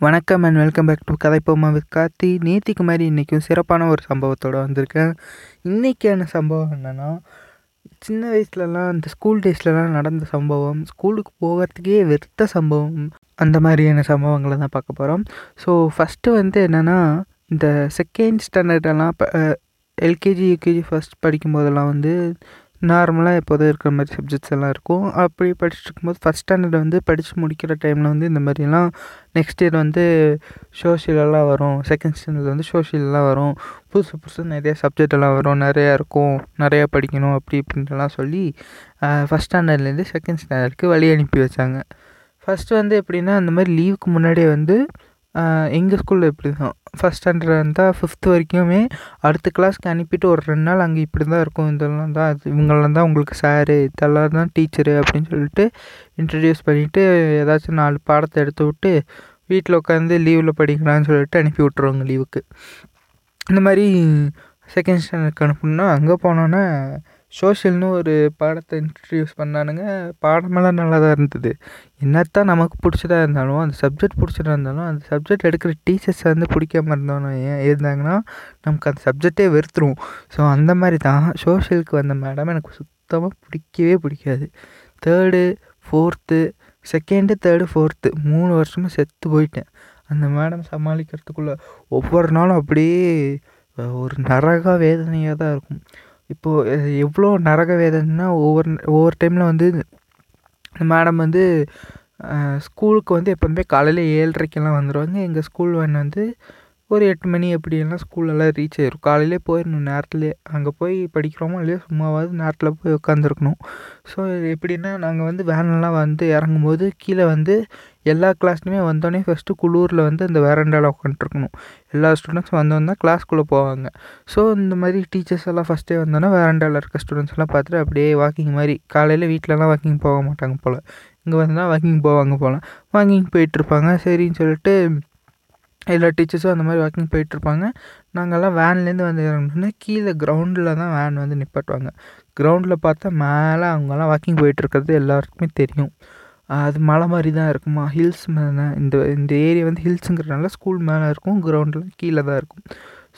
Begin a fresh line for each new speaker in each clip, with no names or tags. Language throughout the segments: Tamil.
வணக்கம் அண்ட் வெல்கம் பேக் டு கதைப்போமா வித் கார்த்தி. நேத்திக்கு மாதிரி இன்றைக்கும் சிறப்பான ஒரு சம்பவத்தோடு வந்திருக்கேன். இன்றைக்கான சம்பவம் என்னென்னா சின்ன வயசுலலாம் இந்த ஸ்கூல் டேஸ்லலாம் நடந்த சம்பவம் ஸ்கூலுக்கு போகிறதுக்கே வெறுத்த சம்பவம் அந்த மாதிரியான சம்பவங்களை தான் பார்க்க போகிறோம் ஸோ ஃபஸ்ட்டு வந்து என்னென்னா இந்த செகண்ட் ஸ்டாண்டர்டெல்லாம் இப்போ எல்கேஜி யூகேஜி ஃபஸ்ட் படிக்கும்போதெல்லாம் வந்து நார்மலாக எப்போதும் இருக்கிற மாதிரி சப்ஜெக்ட்ஸ் எல்லாம் இருக்கும். அப்படி படிச்சுட்டு இருக்கும்போது ஃபஸ்ட் ஸ்டாண்டர்ட் வந்து படித்து முடிக்கிற டைமில் வந்து இந்த மாதிரிலாம் நெக்ஸ்ட் இயர் வந்து சோஷியலெல்லாம் வரும். செகண்ட் ஸ்டாண்டர்ட் வந்து சோஷியலெலாம் வரும். புதுசு புதுசு நிறைய சப்ஜெக்ட் எல்லாம் வரும். நிறையா இருக்கும். நிறையா படிக்கணும். அப்படி இப்படின்ட்டுலாம் சொல்லி ஃபஸ்ட் ஸ்டாண்டர்ட்லேருந்து செகண்ட் ஸ்டாண்டர்டுக்கு வழி அனுப்பி வச்சாங்க. ஃபஸ்ட்டு வந்து எப்படின்னா அந்த மாதிரி லீவுக்கு முன்னாடியே வந்து எங்கள் ஸ்கூலில் இப்படி தான் ஃபஸ்ட் ஸ்டாண்டர்ட் இருந்தால் ஃபிஃப்த்து வரைக்குமே அடுத்த கிளாஸ்க்கு அனுப்பிட்டு ஒரு ரெண்டு நாள் அங்கே இப்படி தான் இருக்கும். இதெல்லாம் தான் அது இவங்கெல்லாம் தான் உங்களுக்கு சாரு இதெல்லாம் தான் டீச்சரு அப்படின்னு சொல்லிட்டு இன்ட்ரடியூஸ் பண்ணிவிட்டு ஏதாச்சும் நாலு பாடத்தை எடுத்து விட்டு வீட்டில் உட்காந்து லீவில் படிக்கலான்னு சொல்லிட்டு அனுப்பி விட்ருவாங்க லீவுக்கு இந்த மாதிரி செகண்ட் ஸ்டாண்டர்டுக்கு அனுப்பணுன்னா அங்கே போனோன்னே சோஷியல்னு ஒரு பாடத்தை இன்ட்ரடியூஸ் பண்ணானுங்க. பாடமெல்லாம் நல்லா தான் இருந்தது. என்னத்தான் நமக்கு பிடிச்சதா இருந்தாலும் அந்த சப்ஜெக்ட் பிடிச்சதா இருந்தாலும் அந்த சப்ஜெக்ட் எடுக்கிற டீச்சர்ஸ் வந்து பிடிக்காம இருந்தோன்னு ஏன் இருந்தாங்கன்னா நமக்கு அந்த சப்ஜெக்டே வெறுத்துரும். ஸோ அந்த மாதிரி தான் சோஷியலுக்கு வந்த மேடம் எனக்கு சுத்தமாக பிடிக்கவே பிடிக்காது. Third fourth second third fourth மூணு வருஷமும் செத்து போயிட்டேன். அந்த மேடம் சமாளிக்கிறதுக்குள்ளே ஒவ்வொரு நாளும் அப்படியே ஒரு நரக வேதனையாக தான் இருக்கும். இப்போது எவ்வளோ நரக வேதனைன்னா ஒவ்வொரு ஒவ்வொரு டைமில் வந்து மேடம் வந்து ஸ்கூலுக்கு வந்து எப்போதுமே காலையில் ஏழரைக்கெல்லாம் வந்துடுவாங்க எங்கள் ஸ்கூல் வேன் வந்து ஒரு எட்டு மணி அப்படியெல்லாம் ஸ்கூலெல்லாம் ரீச் ஆயிடும் காலையிலே போயிடணும் நேரத்துலேயே அங்கே போய் படிக்கிறோமோ இல்லையோ சும்மாவாவது நேரத்தில் போய் உட்காந்துருக்கணும் ஸோ எப்படின்னா நாங்கள் வந்து வேனெல்லாம் வந்து இறங்கும்போது கீழே வந்து எல்லா கிளாஸ்லையுமே வந்தோடனே ஃபஸ்ட்டு குளூரில் வந்து அந்த வேரண்டாவில் உட்காந்துருக்கணும் எல்லா ஸ்டூடெண்ட்ஸும் வந்தோன்னா கிளாஸ்க்குள்ளே போவாங்க. ஸோ இந்த மாதிரி டீச்சர்ஸ் எல்லாம் ஃபஸ்ட்டே வந்தோன்னா வேரண்டாவில் இருக்க ஸ்டூடெண்ட்ஸ் எல்லாம் பார்த்துட்டு அப்படியே வாக்கிங் மாதிரி காலையில் வீட்டிலலாம் வாக்கிங் போக மாட்டாங்க போல். இங்கே வந்தால் வாக்கிங் போவாங்க போகலாம் வாக்கிங் போயிட்டுருப்பாங்க சரின்னு சொல்லிட்டு எல்லா டீச்சர்ஸும் அந்த மாதிரி வாக்கிங் போயிட்டுருப்பாங்க. நாங்கள்லாம் வேன்லேருந்து வந்து இறங்கினோன்னா கீழே கிரவுண்டில் தான் வேன் வந்து நிப்பாட்டுவாங்க. கிரவுண்டில் பார்த்தா மேலே அவங்கெல்லாம் வாக்கிங் போயிட்டுருக்கிறது எல்லாருக்குமே தெரியும். அது மலை மாதிரி தான் இருக்குமா? ஹில்ஸ் மேலே இந்த இந்த ஏரியா வந்து ஹில்ஸுங்கிறதுனால ஸ்கூல் மேலே இருக்கும் கிரவுண்டில் கீழே தான் இருக்கும்.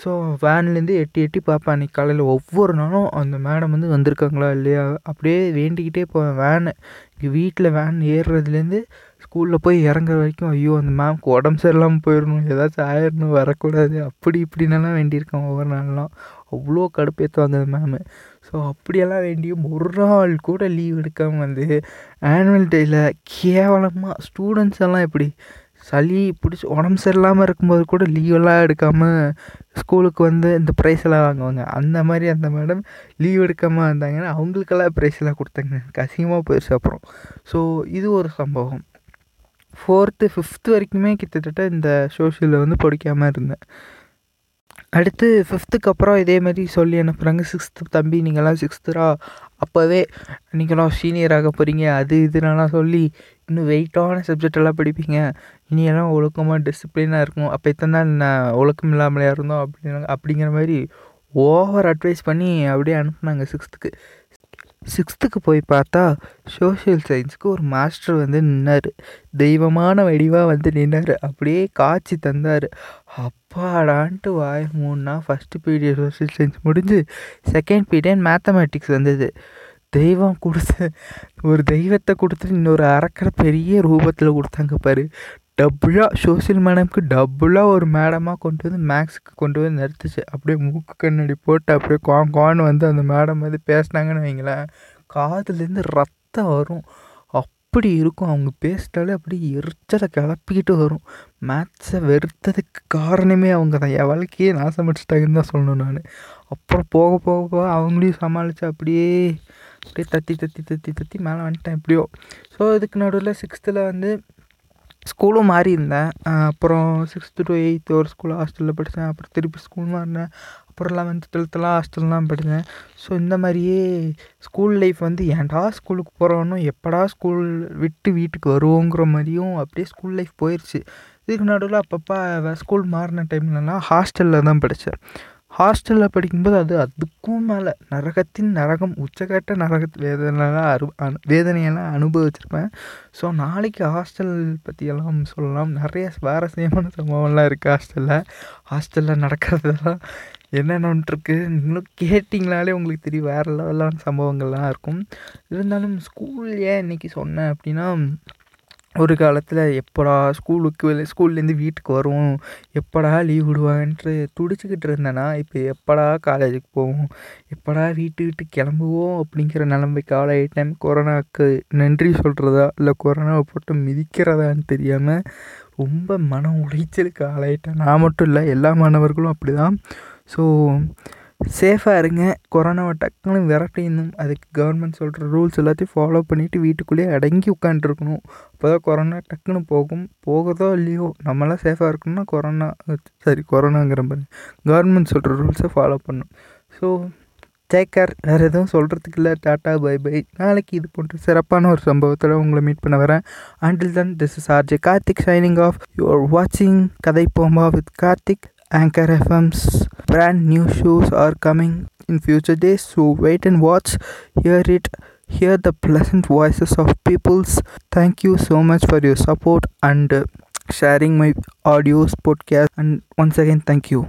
ஸோ வேன்லேருந்து எட்டி எட்டி பார்ப்பேன் அன்றைக்கி காலையில். ஒவ்வொரு நாளும் அந்த மேடம் வந்து வந்திருக்காங்களா இல்லையா? அப்படியே வேண்டிக்கிட்டே போவேன். வேனு இங்கே வீட்டில் வேன் ஏறுறதுலேருந்து ஸ்கூலில் போய் இறங்குற வரைக்கும் ஐயோ அந்த மேம்க்கு உடம்பு சரியில்லாமல் போயிடணும். ஏதாச்சும் ஆயிடணும் வரக்கூடாது. அப்படி இப்படின்னெல்லாம் வேண்டியிருக்கேன் ஒவ்வொரு நாள்லாம். அவ்வளோ கடுப்பேற்றுவாங்க அந்த மேமு ஸோ அப்படியெல்லாம் வேண்டியும் ஒரு நாள் கூட லீவ் எடுக்காமல் வந்து ஆனுவல் டேயில் கேவலமாக ஸ்டூடெண்ட்ஸ் எல்லாம் எப்படி சளி பிடிச்சி உடம்பு சரியில்லாமல் இருக்கும்போது கூட லீவெல்லாம் எடுக்காமல் ஸ்கூலுக்கு வந்து இந்த ப்ரைஸ் எல்லாம் வாங்குவாங்க. அந்த மாதிரி அந்த மேடம் லீவ் எடுக்காமல் வந்தாங்கன்னா அவங்களுக்கெல்லாம் ப்ரைஸ்லாம் கொடுத்தாங்க. எனக்கு அசிங்கமாக போயிடுச்சு அப்புறம். ஸோ இது ஒரு சம்பவம். ஃபோர்த்து ஃபிஃப்த்து வரைக்குமே கிட்டத்தட்ட இந்த சோஷியலில் வந்து படிக்காமல் இருந்தேன். அடுத்து ஃபிஃப்த்துக்கு அப்புறம் இதே மாதிரி சொல்லி அனுப்புகிறாங்க சிக்ஸ்த்து தம்பி நீங்களாம் சிக்ஸ்த்துரா அப்போவே நீங்களாம் சீனியராக போகிறீங்க அது இதுனெல்லாம் சொல்லி இன்னும் வெயிட்டான சப்ஜெக்ட் எல்லாம் படிப்பீங்க. இனியெல்லாம் ஒழுக்கமாக டிசிப்ளினாக இருக்கும் அப்போ இத்தனை நாள் நான் ஒழுக்கம் இல்லாமலையாக இருந்தோம் அப்படின்னாங்க. அப்படிங்கிற மாதிரி ஓவர் அட்வைஸ் பண்ணி அப்படியே அனுப்புனாங்க சிக்ஸ்த்துக்கு சிக்ஸ்த்துக்கு போய் பார்த்தா சோஷியல் சயின்ஸுக்கு ஒரு மாஸ்டர் வந்து நின்னார். தெய்வமான வடிவாக வந்து நின்னார். அப்படியே காட்சி தந்தார். அப்பாடான்ட்டு வாய் மூணுனா ஃபஸ்ட்டு பீரியட் சோஷியல் சயின்ஸ் முடிஞ்சு செகண்ட் பீரியட் மேத்தமேட்டிக்ஸ் வந்தது. தெய்வம் கொடுத்த ஒரு தெய்வத்தை கொடுத்துட்டு இன்னொரு அறக்கிற பெரிய ரூபத்தில் கொடுத்தாங்க பாரு. டபுளாக சோசியல் மேடம்க்கு டபுளாக ஒரு மேடமாக கொண்டு வந்து மேக்ஸுக்கு கொண்டு வந்து நிறுத்துச்சு. அப்படியே மூக்கு கண்ணாடி போட்டு அப்படியே குவான் குவான்னு வந்து அந்த மேடம் வந்து பேசினாங்கன்னு வைங்களேன். காதுலேருந்து ரத்தம் வரும். அப்படி இருக்கும். அவங்க பேசிட்டாலே அப்படியே எரிச்சலை கிளப்பிக்கிட்டு வரும். மேத்ஸை வெறுத்ததுக்கு காரணமே அவங்க தான். என் வாழ்க்கையே நாசமடிச்சிட்டாங்கன்னு தான் சொல்லணும் நான். அப்புறம் போக போக போக அவங்களையும் சமாளித்து அப்படியே அப்படியே தத்தி தத்தி தத்தி தத்தி மேலே வந்துட்டேன். எப்படியோ. ஸோ இதுக்கு நடுவில் சிக்ஸ்த்தில் வந்து ஸ்கூலும் மாறி இருந்தேன். அப்புறம் சிக்ஸ்த்து டு எயித்து ஒரு ஸ்கூல் ஹாஸ்டலில் படித்தேன் அப்புறம் திருப்பி ஸ்கூல் மாறினேன். அப்புறம் லெவன்த்து டுவெல்த்துலாம் ஹாஸ்டல் தான் படித்தேன் ஸோ இந்த மாதிரியே ஸ்கூல் லைஃப் வந்து ஏன்டா ஸ்கூலுக்கு போகிறோன்னு எப்படா ஸ்கூல் விட்டு வீட்டுக்கு வருவோங்கிற மாதிரியும் அப்படியே ஸ்கூல் லைஃப் போயிடுச்சு இதுக்கு நடுவில் அப்பப்போ ஸ்கூல் மாறின டைம்லலாம் ஹாஸ்டலில் தான் படித்தேன் ஹாஸ்டலில் படிக்கும்போது அது அதுக்கும் மேலே நரகத்தின் நரகம் உச்சக்கட்ட நரக வேதனைலாம் அரு அனு வேதனையெல்லாம் அனுபவிச்சிருப்பேன். ஸோ நாளைக்கு ஹாஸ்டல் பற்றியெல்லாம் சொல்லலாம். நிறைய சுவாரஸ்யமான சம்பவம்லாம் இருக்குது ஹாஸ்டலில். ஹாஸ்டலில் நடக்கிறதெல்லாம் என்னென்னன்ட்ருக்கு நீங்களும் கேட்டிங்கனாலே உங்களுக்கு தெரியும். வேறு லெவலான சம்பவங்கள்லாம் இருக்கும். இருந்தாலும் ஸ்கூல் ஏன் இன்றைக்கி சொன்னேன் அப்படின்னா ஒரு காலத்தில் எப்படா ஸ்கூலுக்கு ஸ்கூல்லேருந்து வீட்டுக்கு வருவோம் எப்படா லீவ் விடுவாங்கன்ட்டு துடிச்சிக்கிட்டு இருந்தேன்னா இப்போ எப்படா காலேஜுக்கு போவோம் எப்படா வீட்டு விட்டு கிளம்புவோம் அப்படிங்கிற நிலைமைக்கு ஆளாயிட்டேன். கொரோனாவுக்கு நன்றி சொல்கிறதா இல்லை கொரோனாவை போட்டு மிதிக்கிறதான்னு தெரியாமல் ரொம்ப மன உளைச்சலுக்கு ஆளாயிட்டேன். நான் மட்டும் இல்லை எல்லா மாணவர்களும் அப்படி தான் ஸோ சேஃபாக இருங்க. கொரோனாவை டக்குன்னு விரட்டிடணும். அதுக்கு கவர்மெண்ட் சொல்கிற ரூல்ஸ் எல்லாத்தையும் ஃபாலோ பண்ணிவிட்டு வீட்டுக்குள்ளேயே அடங்கி உட்காண்ட்ருக்கணும் அப்போ தான் கொரோனா டக்குன்னு போகும். போகுதோ இல்லையோ நம்மளாம் சேஃபாக இருக்கணும்னா கொரோனா சரி கொரோனாங்கிற மாதிரி. கவர்மெண்ட் சொல்கிற ரூல்ஸை ஃபாலோ பண்ணணும். ஸோ டேக் கேர் வேறு எதுவும் சொல்கிறதுக்கு இல்லை. டாட்டா பை பை நாளைக்கு இது போன்ற சிறப்பான ஒரு சம்பவத்தில் உங்களை மீட் பண்ண வரேன். Until then this is RJ Karthik signing off you வாட்சிங் கதை போம்பா with Karthik Anchor FM's brand new shows are coming in future days, so wait and watch, hear it, hear the pleasant voices of peoples. Thank you so much for your support and sharing my audios, podcast, and once again, thank you.